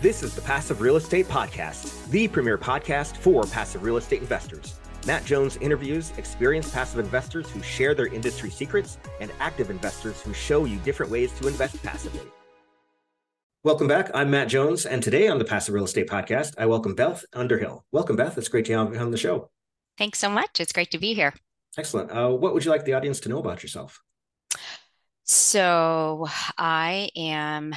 This is the Passive Real Estate Podcast, the premier podcast for passive real estate investors. Matt Jones interviews experienced passive investors who share their industry secrets and active investors who show you different ways to invest passively. Welcome back. I'm Matt Jones, and today on the Passive Real Estate Podcast, I welcome Beth Underhill. Welcome, Beth. It's great to have you on the show. Thanks so much. It's great to be here. Excellent. Uh, what would you like the audience to know about yourself? So I am,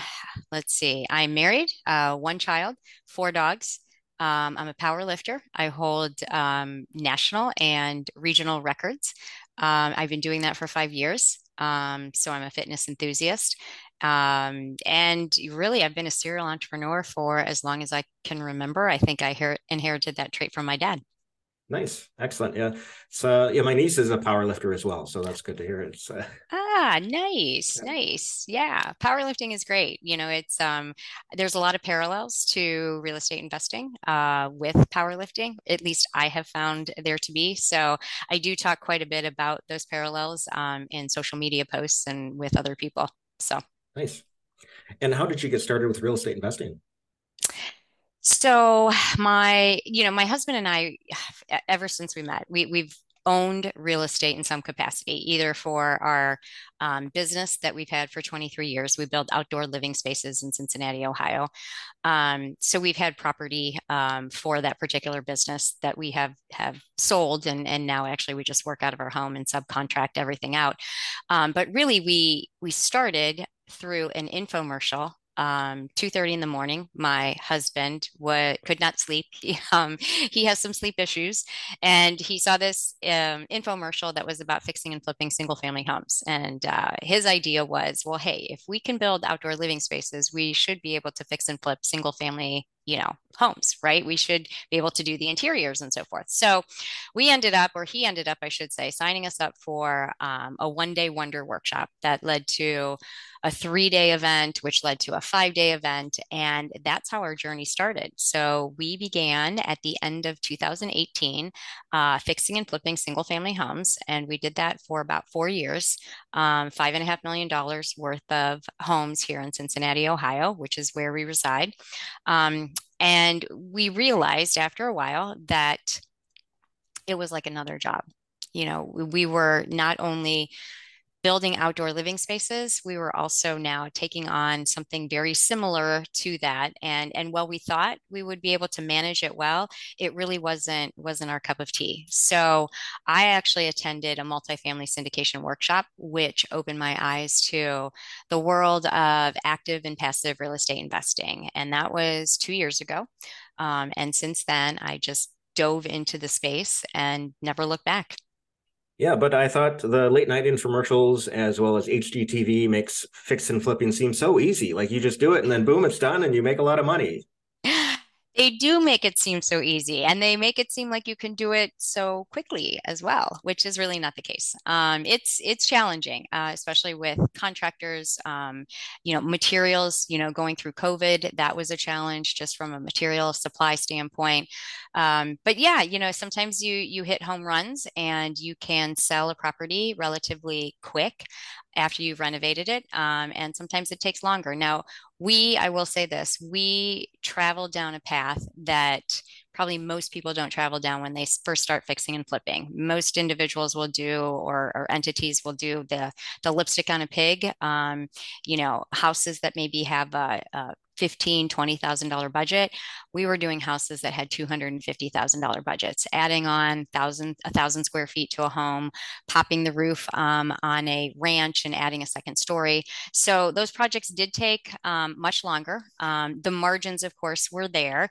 let's see, I'm married, uh, one child, four dogs. Um, I'm a power lifter. I hold um, national and regional records. Um, I've been doing that for five years. Um, so I'm a fitness enthusiast. Um, and really, I've been a serial entrepreneur for as long as I can remember. I think I her- inherited that trait from my dad. Nice, excellent. Yeah, so yeah, my niece is a power lifter as well, so that's good to hear. It's uh... ah, nice, yeah. nice. Yeah, powerlifting is great. You know, it's um, there's a lot of parallels to real estate investing uh, with powerlifting. At least I have found there to be. So I do talk quite a bit about those parallels um, in social media posts and with other people. So nice. And how did you get started with real estate investing? So my, you know, my husband and I, ever since we met, we we've owned real estate in some capacity, either for our um, business that we've had for 23 years. We build outdoor living spaces in Cincinnati, Ohio. Um, so we've had property um, for that particular business that we have have sold, and and now actually we just work out of our home and subcontract everything out. Um, but really, we we started through an infomercial um, 2.30 in the morning my husband w- could not sleep. He, um, he has some sleep issues and he saw this um, infomercial that was about fixing and flipping single family homes and uh, his idea was well hey if we can build outdoor living spaces we should be able to fix and flip single family you know homes right? We should be able to do the interiors and so forth. So we ended up or he ended up i should say signing us up for um, a one day wonder workshop that led to a three day event which led to a five day event and that's how our journey started. So we began at the end of 2018 uh, fixing and flipping single family homes and we did that for about four years. Um, five and a half million dollars worth of homes here in cincinnati ohio which is where we reside. Um, and we realized after a while that it was like another job. You know, we were not only building outdoor living spaces, we were also now taking on something very similar to that. And and while we thought we would be able to manage it well, it really wasn't wasn't our cup of tea. So I actually attended a multifamily syndication workshop, which opened my eyes to the world of active and passive real estate investing. And that was two years ago. Um, and since then, I just dove into the space and never looked back. Yeah, but I thought the late night infomercials as well as HGTV makes fix and flipping seem so easy. Like you just do it and then boom, it's done and you make a lot of money. They do make it seem so easy and they make it seem like you can do it so quickly as well which is really not the case. Um, it's it's challenging uh, especially with contractors um, you know materials you know going through covid that was a challenge just from a material supply standpoint. Um, but yeah you know sometimes you you hit home runs and you can sell a property relatively quick after you've renovated it. Um, and sometimes it takes longer. Now, we, I will say this, we travel down a path that probably most people don't travel down when they first start fixing and flipping. Most individuals will do, or, or entities will do the, the lipstick on a pig, um, you know, houses that maybe have a, a fifteen, twenty thousand dollar budget. We were doing houses that had two hundred and fifty thousand dollar budgets, adding on thousand a thousand square feet to a home, popping the roof um, on a ranch, and adding a second story. So those projects did take um, much longer. Um, the margins, of course, were there.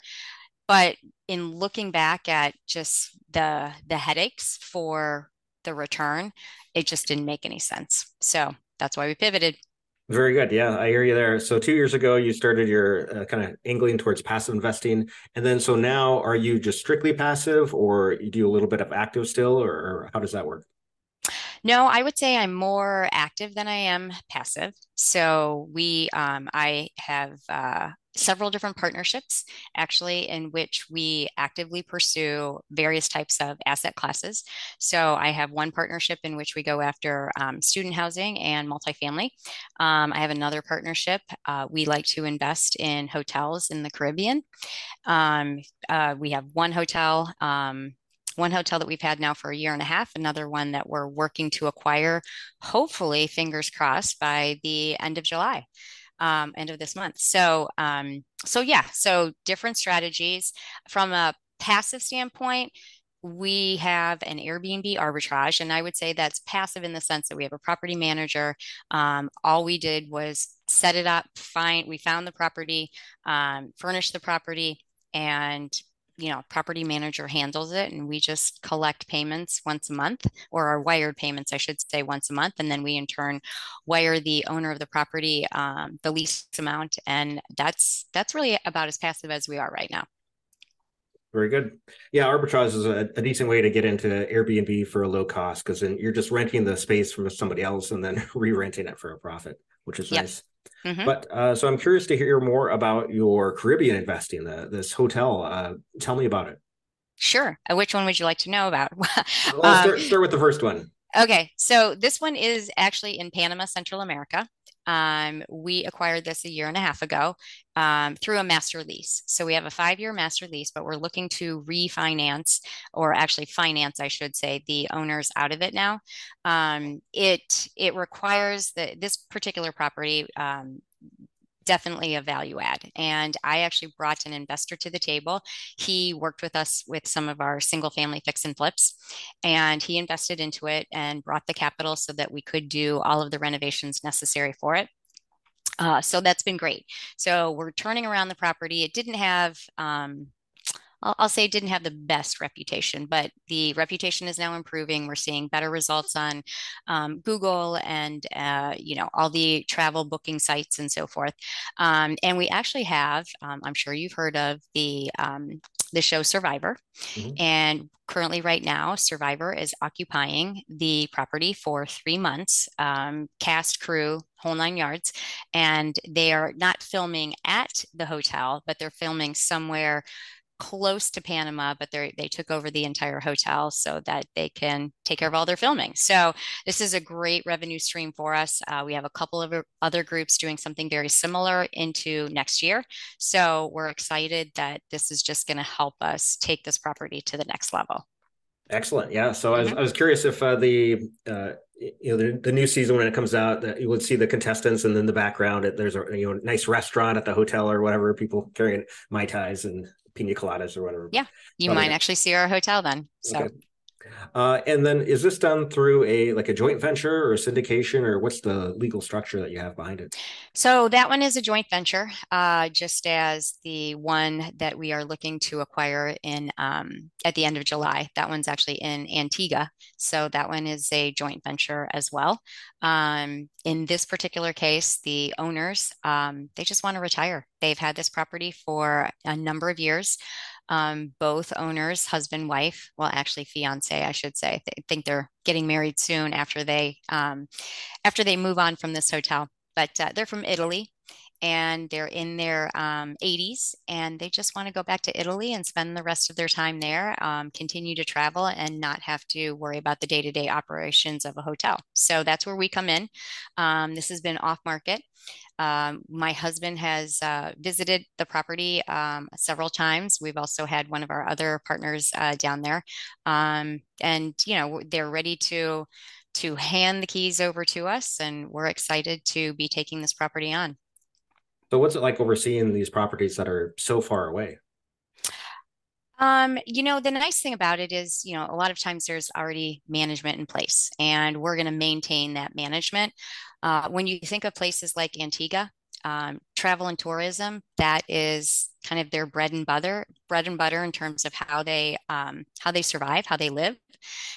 But in looking back at just the the headaches for the return, it just didn't make any sense. So that's why we pivoted. Very good. Yeah, I hear you there. So two years ago, you started your uh, kind of angling towards passive investing, and then so now, are you just strictly passive, or you do a little bit of active still, or, or how does that work? No, I would say I'm more active than I am passive. So we, um, I have uh, several different partnerships actually in which we actively pursue various types of asset classes. So I have one partnership in which we go after um, student housing and multifamily. Um, I have another partnership. Uh, we like to invest in hotels in the Caribbean. Um, uh, we have one hotel um, one hotel that we've had now for a year and a half, another one that we're working to acquire, hopefully, fingers crossed, by the end of July. Um, end of this month. So, um, so yeah, so different strategies from a passive standpoint. We have an Airbnb arbitrage, and I would say that's passive in the sense that we have a property manager. Um, all we did was set it up, find we found the property, um, furnished the property, and you know property manager handles it and we just collect payments once a month or our wired payments i should say once a month and then we in turn wire the owner of the property um, the lease amount and that's that's really about as passive as we are right now very good. Yeah, arbitrage is a, a, decent way to get into Airbnb for a low cost because then you're just renting the space from somebody else and then re-renting it for a profit, which is yep. nice. Mm-hmm. But uh, so I'm curious to hear more about your Caribbean investing, the, this hotel. Uh, tell me about it. Sure. Uh, which one would you like to know about? well, start, um, start with the first one. Okay, so this one is actually in Panama, Central America. Um, we acquired this a year and a half ago um, through a master lease. So we have a five year master lease, but we're looking to refinance or actually finance, I should say, the owners out of it now. Um, it it requires that this particular property um, definitely a value add. And I actually brought an investor to the table. He worked with us with some of our single family fix and flips, and he invested into it and brought the capital so that we could do all of the renovations necessary for it. Uh, so that's been great. So we're turning around the property. It didn't have um, I'll, I'll, say didn't have the best reputation, but the reputation is now improving. We're seeing better results on um, Google and uh, you know all the travel booking sites and so forth. Um, and we actually have, um, I'm sure you've heard of the um, the show Survivor, mm-hmm. and currently right now Survivor is occupying the property for three months, um, cast, crew, whole nine yards, and they are not filming at the hotel, but they're filming somewhere close to Panama, but they they took over the entire hotel so that they can take care of all their filming. So this is a great revenue stream for us. Uh, we have a couple of other groups doing something very similar into next year. So we're excited that this is just going to help us take this property to the next level. Excellent. Yeah. So mm-hmm. I, was. I was curious if uh, the uh, you know the, the new season when it comes out that you would see the contestants and then the background there's a you know nice restaurant at the hotel or whatever people carrying mai tais and pina coladas or whatever. Yeah, you might actually see our hotel then. So. Okay. Uh, and then is this done through a like a joint venture or syndication or what's the legal structure that you have behind it? So that one is a joint venture, uh, just as the one that we are looking to acquire in um, at the end of July. That one's actually in Antigua, so that one is a joint venture as well. Um, in this particular case, the owners they just want to retire. They've had this property for a number of years. Um, both owners, husband, wife, well, actually fiance, I should say. They think they're getting married soon after they um, after they move on from this hotel. But uh, they're from Italy, and they're in their um, 80s and they just want to go back to Italy and spend the rest of their time there, um, continue to travel and not have to worry about the day to day operations of a hotel. So that's where we come in. Um, this has been off market. Um, my husband has uh, visited the property um, several times. We've also had one of our other partners uh, down there. Um, and, you know, they're ready to to hand the keys over to us and we're excited to be taking this property on. So what's it like overseeing these properties that are so far away? Um, you know, the nice thing about it is, you know, a lot of times there's already management in place and we're going to maintain that management. Uh, when you think of places like Antigua, um, travel and tourism, that is kind of their bread and butter, bread and butter in terms of how they um, how they survive, how they live.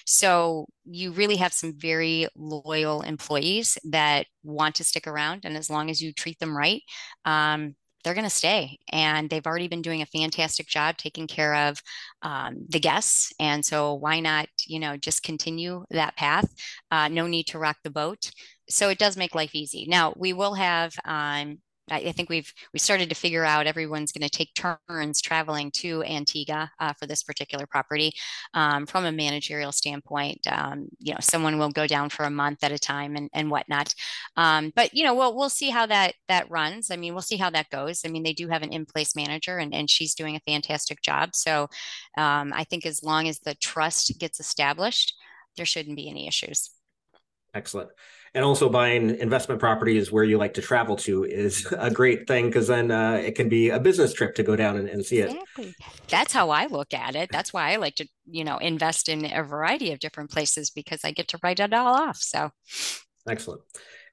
So you really have some very loyal employees that want to stick around. And as long as you treat them right, um, they're going to stay. And they've already been doing a fantastic job taking care of um, the guests. And so why not, you know, just continue that path? Uh, no need to rock the boat. So it does make life easy. Now we will have um, I, think we've we started to figure out everyone's going to take turns traveling to Antigua uh, for this particular property. Um, from a managerial standpoint, um, you know, someone will go down for a month at a time and, and whatnot. Um, but you know, we'll we'll see how that that runs. I mean, we'll see how that goes. I mean, they do have an in place manager, and and she's doing a fantastic job. So um, I think as long as the trust gets established, there shouldn't be any issues. Excellent and also buying investment properties where you like to travel to is a great thing because then uh, it can be a business trip to go down and, and see it. Exactly. That's how I look at it. That's why I like to, you know, invest in a variety of different places because I get to write it all off. So excellent.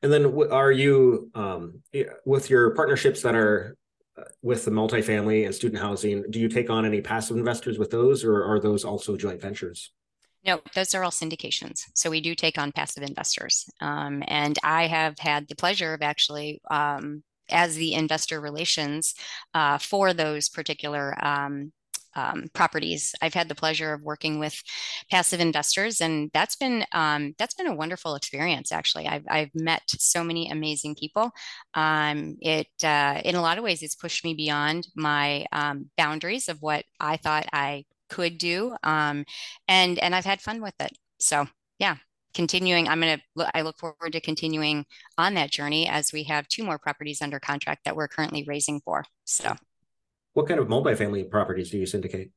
And then are you um, with your partnerships that are uh, with the multifamily and student housing, do you take on any passive investors with those or are those also joint ventures? No, those are all syndications. So we do take on passive investors. Um, and I have had the pleasure of actually, um, as the investor relations uh, for those particular um, um, properties. I've had the pleasure of working with passive investors, and that's been um, that's been a wonderful experience. Actually, I've I've met so many amazing people. Um, it uh, in a lot of ways, it's pushed me beyond my um, boundaries of what I thought I could do. Um, and and I've had fun with it. So yeah, continuing. I'm gonna. I look forward to continuing on that journey as we have two more properties under contract that we're currently raising for. So, what kind of multifamily properties do you syndicate?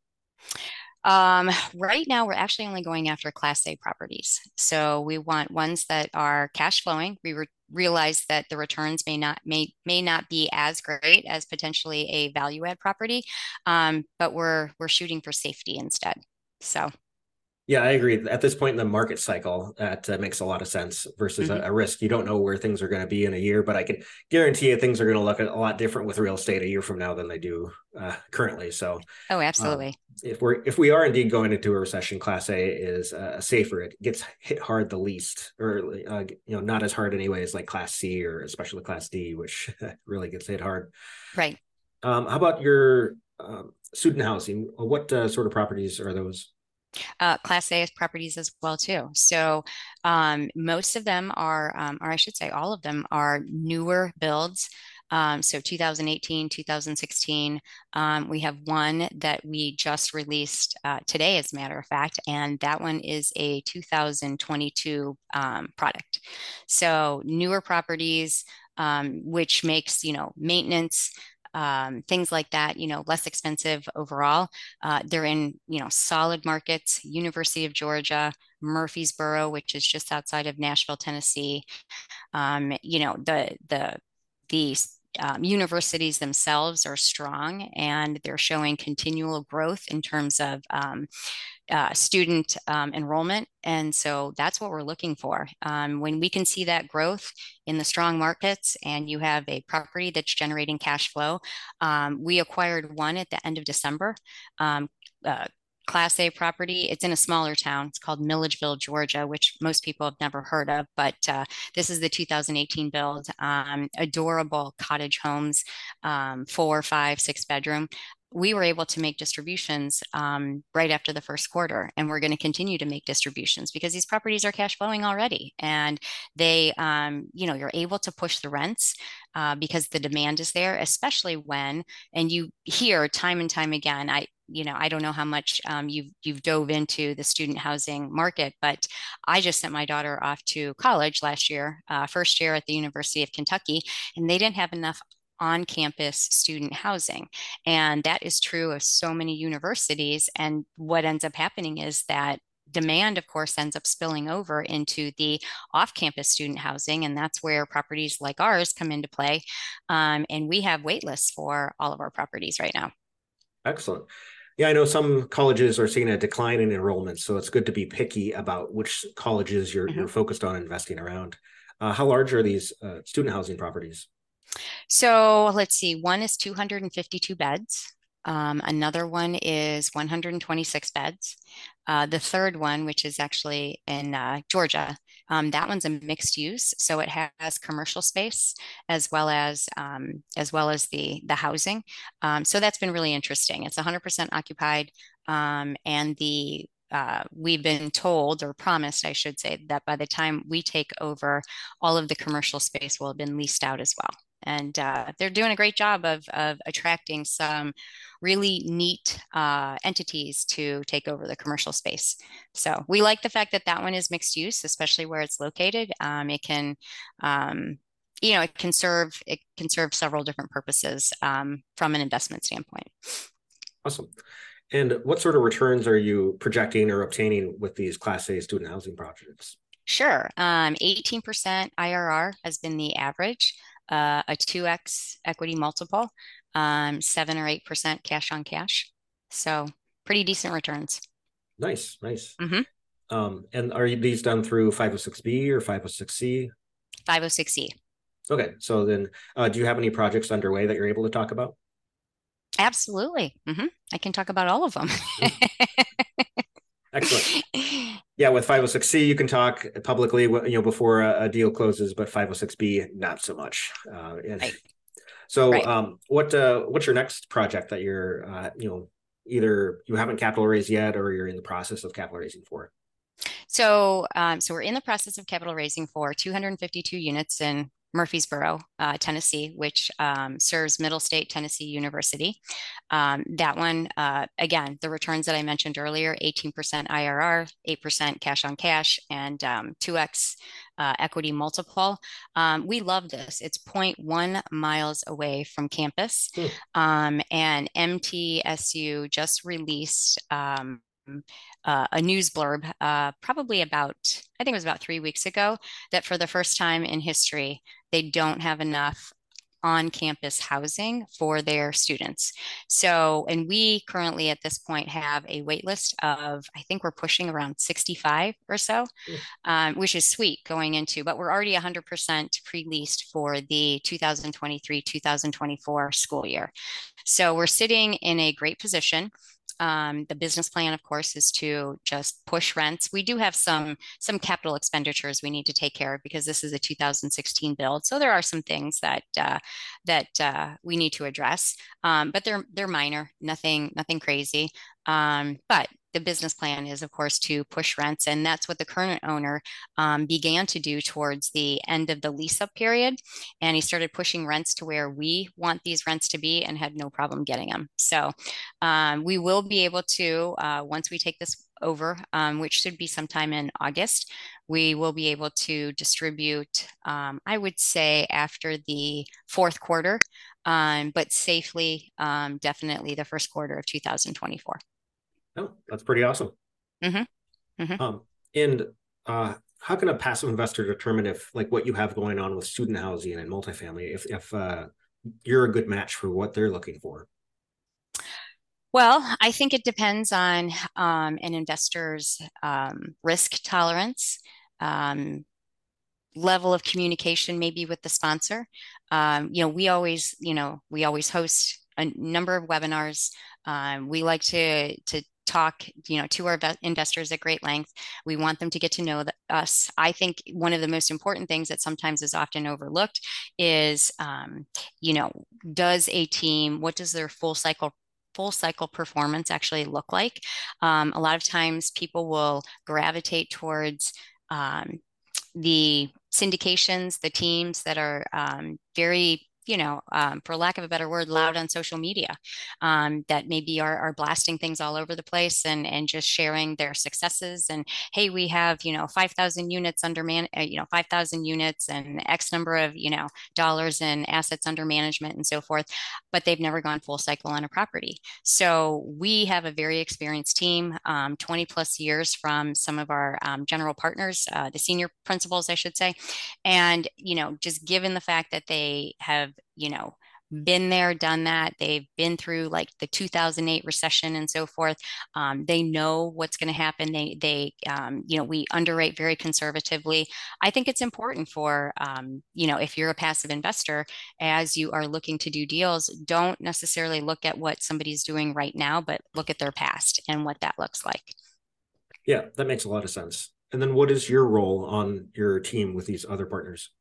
Um, right now, we're actually only going after Class A properties. So we want ones that are cash flowing. We re- realize that the returns may not may may not be as great as potentially a value add property, um, but we're we're shooting for safety instead. So yeah, I agree. At this point in the market cycle, that uh, makes a lot of sense versus mm-hmm. a, a, risk. You don't know where things are going to be in a year, but I can guarantee you things are going to look a lot different with real estate a year from now than they do uh, currently. So, oh, absolutely. Um, if we're if we are indeed going into a recession, Class A is uh, safer. It gets hit hard the least, or uh, you know, not as hard anyways, like Class C or especially Class D, which really gets hit hard. Right. Um, how about your um, student housing? What uh, sort of properties are those? Uh, Class A properties as well too. So um, most of them are, um, or I should say, all of them are newer builds. Um, so 2018, 2016, um, we have one that we just released uh, today, as a matter of fact, and that one is a 2022 um, product. So newer properties, um, which makes you know maintenance um, things like that, you know, less expensive overall. Uh, they're in, you know, solid markets, University of Georgia, Murfreesboro, which is just outside of Nashville, Tennessee. Um, you know, the, the, the um, universities themselves are strong and they're showing continual growth in terms of um, uh, student um, enrollment. And so that's what we're looking for. Um, when we can see that growth in the strong markets and you have a property that's generating cash flow, um, we acquired one at the end of December. Um, uh, Class A property. It's in a smaller town. It's called Milledgeville, Georgia, which most people have never heard of. But uh, this is the 2018 build. Um, adorable cottage homes, um, four, five, six bedroom we were able to make distributions um, right after the first quarter and we're going to continue to make distributions because these properties are cash flowing already and they um, you know you're able to push the rents uh, because the demand is there especially when and you hear time and time again i you know i don't know how much um, you've you've dove into the student housing market but i just sent my daughter off to college last year uh, first year at the university of kentucky and they didn't have enough on campus student housing. And that is true of so many universities. And what ends up happening is that demand, of course, ends up spilling over into the off campus student housing. And that's where properties like ours come into play. Um, and we have wait lists for all of our properties right now. Excellent. Yeah, I know some colleges are seeing a decline in enrollment, so it's good to be picky about which colleges you're, mm-hmm. you're focused on investing around. Uh, how large are these uh, student housing properties? So let's see, one is 252 beds. Um, another one is 126 beds. Uh, the third one, which is actually in uh, Georgia, Um, that one's a mixed use, so it has commercial space as well as um, as well as the the housing. Um, so that's been really interesting. It's 100% occupied, um, and the uh, we've been told or promised, I should say, that by the time we take over, all of the commercial space will have been leased out as well and uh, they're doing a great job of, of attracting some really neat uh, entities to take over the commercial space. So we like the fact that that one is mixed use, especially where it's located. Um, it can, um, you know, it can serve it can serve several different purposes um, from an investment standpoint. Awesome. And what sort of returns are you projecting or obtaining with these Class A student housing projects? Sure. Um, 18% IRR has been the average uh, a 2x equity multiple, um, 7 or 8% cash on cash. So pretty decent returns. Nice, nice. Mm-hmm. Um, and are these done through 506B or 506C? 506C. Okay, so then uh, do you have any projects underway that you're able to talk about? Absolutely. Mm-hmm. I can talk about all of them. Excellent. Yeah, with 506C, you can talk publicly, you know, before a, deal closes, but 506B, not so much. Uh, right. So, right. Um, what uh, what's your next project that you're, uh, you know, either you haven't capital raised yet, or you're in the process of capital raising for? So, um, so we're in the process of capital raising for 252 units in Murfreesboro, uh, Tennessee, which um, serves Middle State Tennessee University. Um, that one, uh, again, the returns that I mentioned earlier 18% IRR, 8% cash on cash, and um, 2x uh, equity multiple. Um, we love this. It's 0.1 miles away from campus. Mm. and MTSU just released um, uh, a news blurb, uh, probably about, I think it was about three weeks ago, that for the first time in history, they don't have enough on campus housing for their students. So, and we currently at this point have a wait list of, I think we're pushing around 65 or so, um, which is sweet going into, but we're already 100% pre leased for the 2023 2024 school year. So, we're sitting in a great position. Um, the business plan, of course, is to just push rents. We do have some some capital expenditures we need to take care of because this is a 2016 build. So there are some things that uh, that uh, we need to address, um, but they're they're minor, nothing nothing crazy. Um, but the business plan is, of course, to push rents. And that's what the current owner um, began to do towards the end of the lease up period. And he started pushing rents to where we want these rents to be and had no problem getting them. So um, we will be able to, uh, once we take this over, um, which should be sometime in August, we will be able to distribute, um, I would say, after the fourth quarter, um, but safely, um, definitely the first quarter of 2024. Oh, that's pretty awesome. Mm-hmm. Mm-hmm. Um, and uh, how can a passive investor determine if, like, what you have going on with student housing and multifamily, if if uh, you're a good match for what they're looking for? Well, I think it depends on um, an investor's um, risk tolerance, um, level of communication, maybe with the sponsor. Um, you know, we always, you know, we always host a number of webinars. Um, we like to to talk you know to our investors at great length. We want them to get to know the, us. I think one of the most important things that sometimes is often overlooked is um, you know does a team what does their full cycle full cycle performance actually look like? Um, a lot of times people will gravitate towards um, the syndications the teams that are um, very you know, um, for lack of a better word, loud on social media um, that maybe are, are blasting things all over the place and and just sharing their successes and hey, we have you know five thousand units under man, uh, you know five thousand units and X number of you know dollars in assets under management and so forth, but they've never gone full cycle on a property. So we have a very experienced team, um, twenty plus years from some of our um, general partners, uh, the senior principals, I should say, and you know just given the fact that they have you know been there done that. They've been through like the 2008 recession and so forth. Um, they know what's going to happen. They they um, you know we underwrite very conservatively. I think it's important for um, you know if you're a passive investor as you are looking to do deals don't necessarily look at what somebody's doing right now but look at their past and what that looks like. Yeah that makes a lot of sense. And then what is your role on your team with these other partners?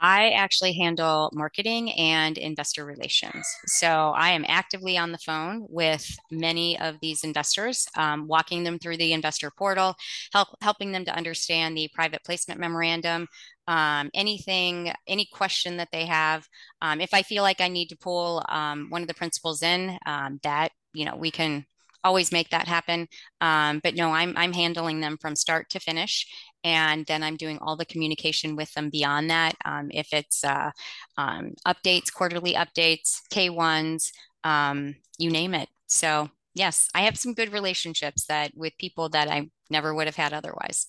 I actually handle marketing and investor relations. So I am actively on the phone with many of these investors, um, walking them through the investor portal, help, helping them to understand the private placement memorandum, um, anything, any question that they have. Um, if I feel like I need to pull um, one of the principals in, um, that you know we can always make that happen. Um, but no, I'm I'm handling them from start to finish, and then I'm doing all the communication with them beyond that. Um, if it's uh, um, updates, quarterly updates, K1s, um, you name it. So yes, I have some good relationships that with people that I never would have had otherwise.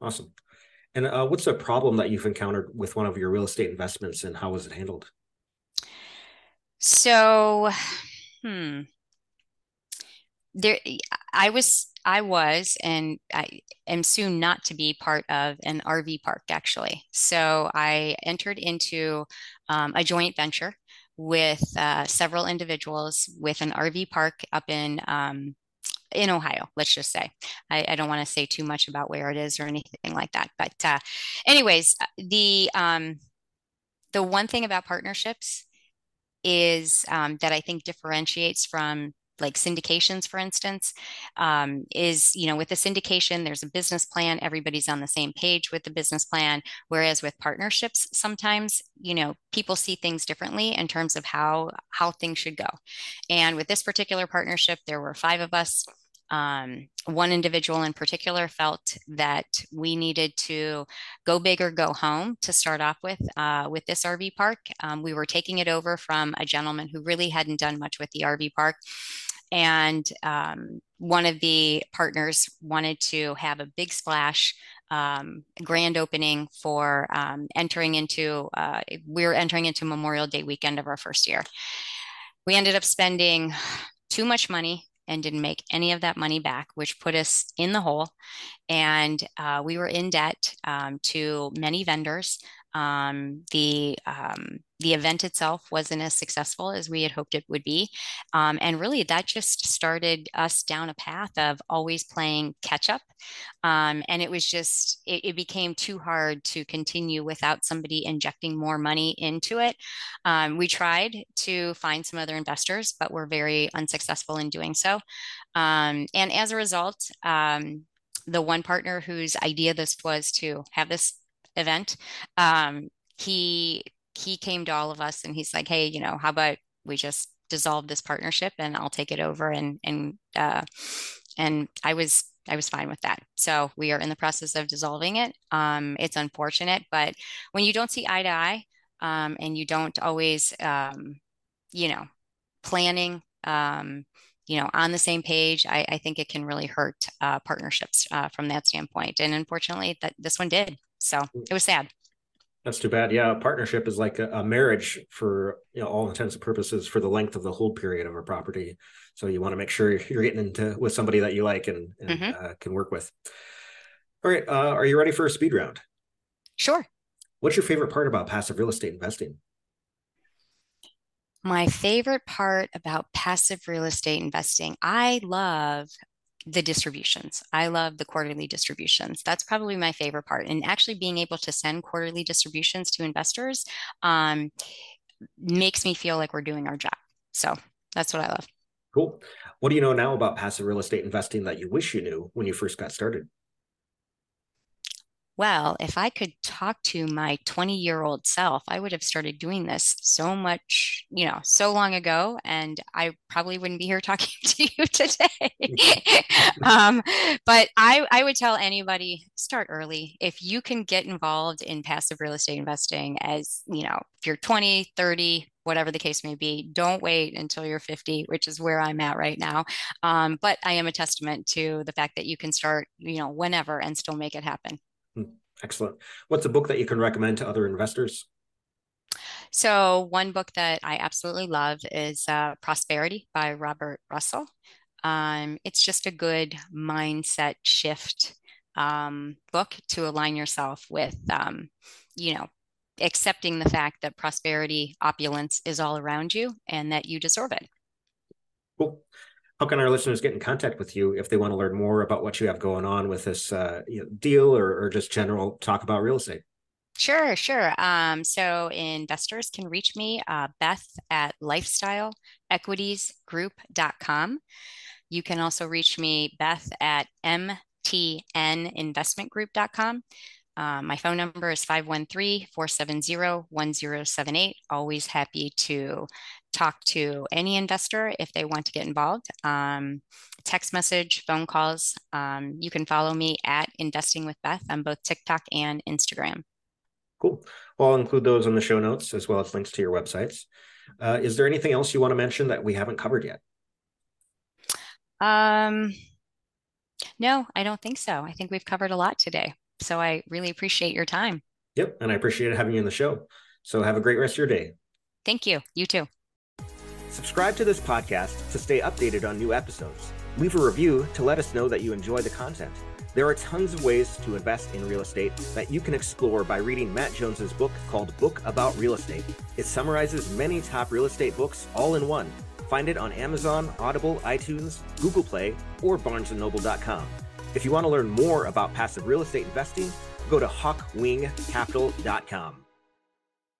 Awesome. And uh, what's a problem that you've encountered with one of your real estate investments, and how was it handled? So, hmm, there i was i was and i am soon not to be part of an rv park actually so i entered into um, a joint venture with uh, several individuals with an rv park up in um, in Ohio, let's just say. I, I don't want to say too much about where it is or anything like that. But, uh, anyways, the um, the one thing about partnerships is um, that I think differentiates from like syndications for instance um, is you know with a syndication there's a business plan everybody's on the same page with the business plan whereas with partnerships sometimes you know people see things differently in terms of how how things should go. And with this particular partnership there were five of us um, one individual in particular felt that we needed to go big or go home to start off with uh, with this RV park. Um, we were taking it over from a gentleman who really hadn't done much with the RV park, and um, one of the partners wanted to have a big splash um, grand opening for um, entering into uh, we are entering into memorial day weekend of our first year we ended up spending too much money and didn't make any of that money back, which put us in the hole. And uh, we were in debt um, to many vendors. Um, the um, the event itself wasn't as successful as we had hoped it would be, um, and really that just started us down a path of always playing catch up. Um, and it was just it, it, became too hard to continue without somebody injecting more money into it. Um, we tried to find some other investors, but we're very unsuccessful in doing so. Um, and as a result, the one partner whose idea this was to have this event, um, he he came to all of us and he's like, hey, you know, how about we just dissolve this partnership and I'll take it over and and uh, and I was I was fine with that. So we are in the process of dissolving it. Um, it's unfortunate, but when you don't see eye to eye um, and you don't always, um, you know, planning, um, you know, on the same page, I, I think it can really hurt uh, partnerships uh, from that standpoint. And unfortunately, that this one did. So mm. it was sad. That's too bad. Yeah, a partnership is like a, a, marriage for you know all intents and purposes for the length of the hold period of a property. So you want to make sure you're getting into with somebody that you like and, and mm-hmm. uh, can work with. All right, uh, are you ready for a speed round? Sure. What's your favorite part about passive real estate investing? My favorite part about passive real estate investing, I love the distributions. I love the quarterly distributions. That's probably my favorite part. And actually being able to send quarterly distributions to investors um, makes me feel like we're doing our job. So that's what I love. Cool. What do you know now about passive real estate investing that you wish you knew when you first got started? Well, if I could talk to my 20 year old self, I would have started doing this so much, you know, so long ago. And I probably wouldn't be here talking to you today. um, but I, I would tell anybody start early. If you can get involved in passive real estate investing as, you know, if you're 20, 30, whatever the case may be. Don't wait until you're 50, which is where I'm at right now. Um, but I am a testament to the fact that you can start, you know, whenever and still make it happen. Excellent. What's a book that you can recommend to other investors? So, one book that I absolutely love is uh, Prosperity by Robert Russell. Um, it's just a good mindset shift um, book to align yourself with, um, you know, accepting the fact that prosperity, opulence is all around you and that you deserve it. Cool. How can our listeners get in contact with you if they want to learn more about what you have going on with this uh, you know, deal or, or just general talk about real estate? Sure, sure. Um, so investors can reach me, uh, Beth at lifestyleequitiesgroup.com. You can also reach me, Beth at mtninvestmentgroup.com. Uh, my phone number is 513 470 1078. Always happy to talk to any investor if they want to get involved. Um, text message, phone calls. Um, you can follow me at Investing with Beth on both TikTok and Instagram. Cool. Well, I'll include those in the show notes as well as links to your websites. Uh, is there anything else you want to mention that we haven't covered yet? Um, no, I don't think so. I think we've covered a lot today. So I really appreciate your time. Yep. And I appreciate having you on the show. So have a great rest of your day. Thank you. You too. Subscribe to this podcast to stay updated on new episodes. Leave a review to let us know that you enjoy the content. There are tons of ways to invest in real estate that you can explore by reading Matt Jones's book called Book About Real Estate. It summarizes many top real estate books all in one. Find it on Amazon, Audible, iTunes, Google Play, or barnesandnoble.com. If you want to learn more about passive real estate investing, go to hawkwingcapital.com.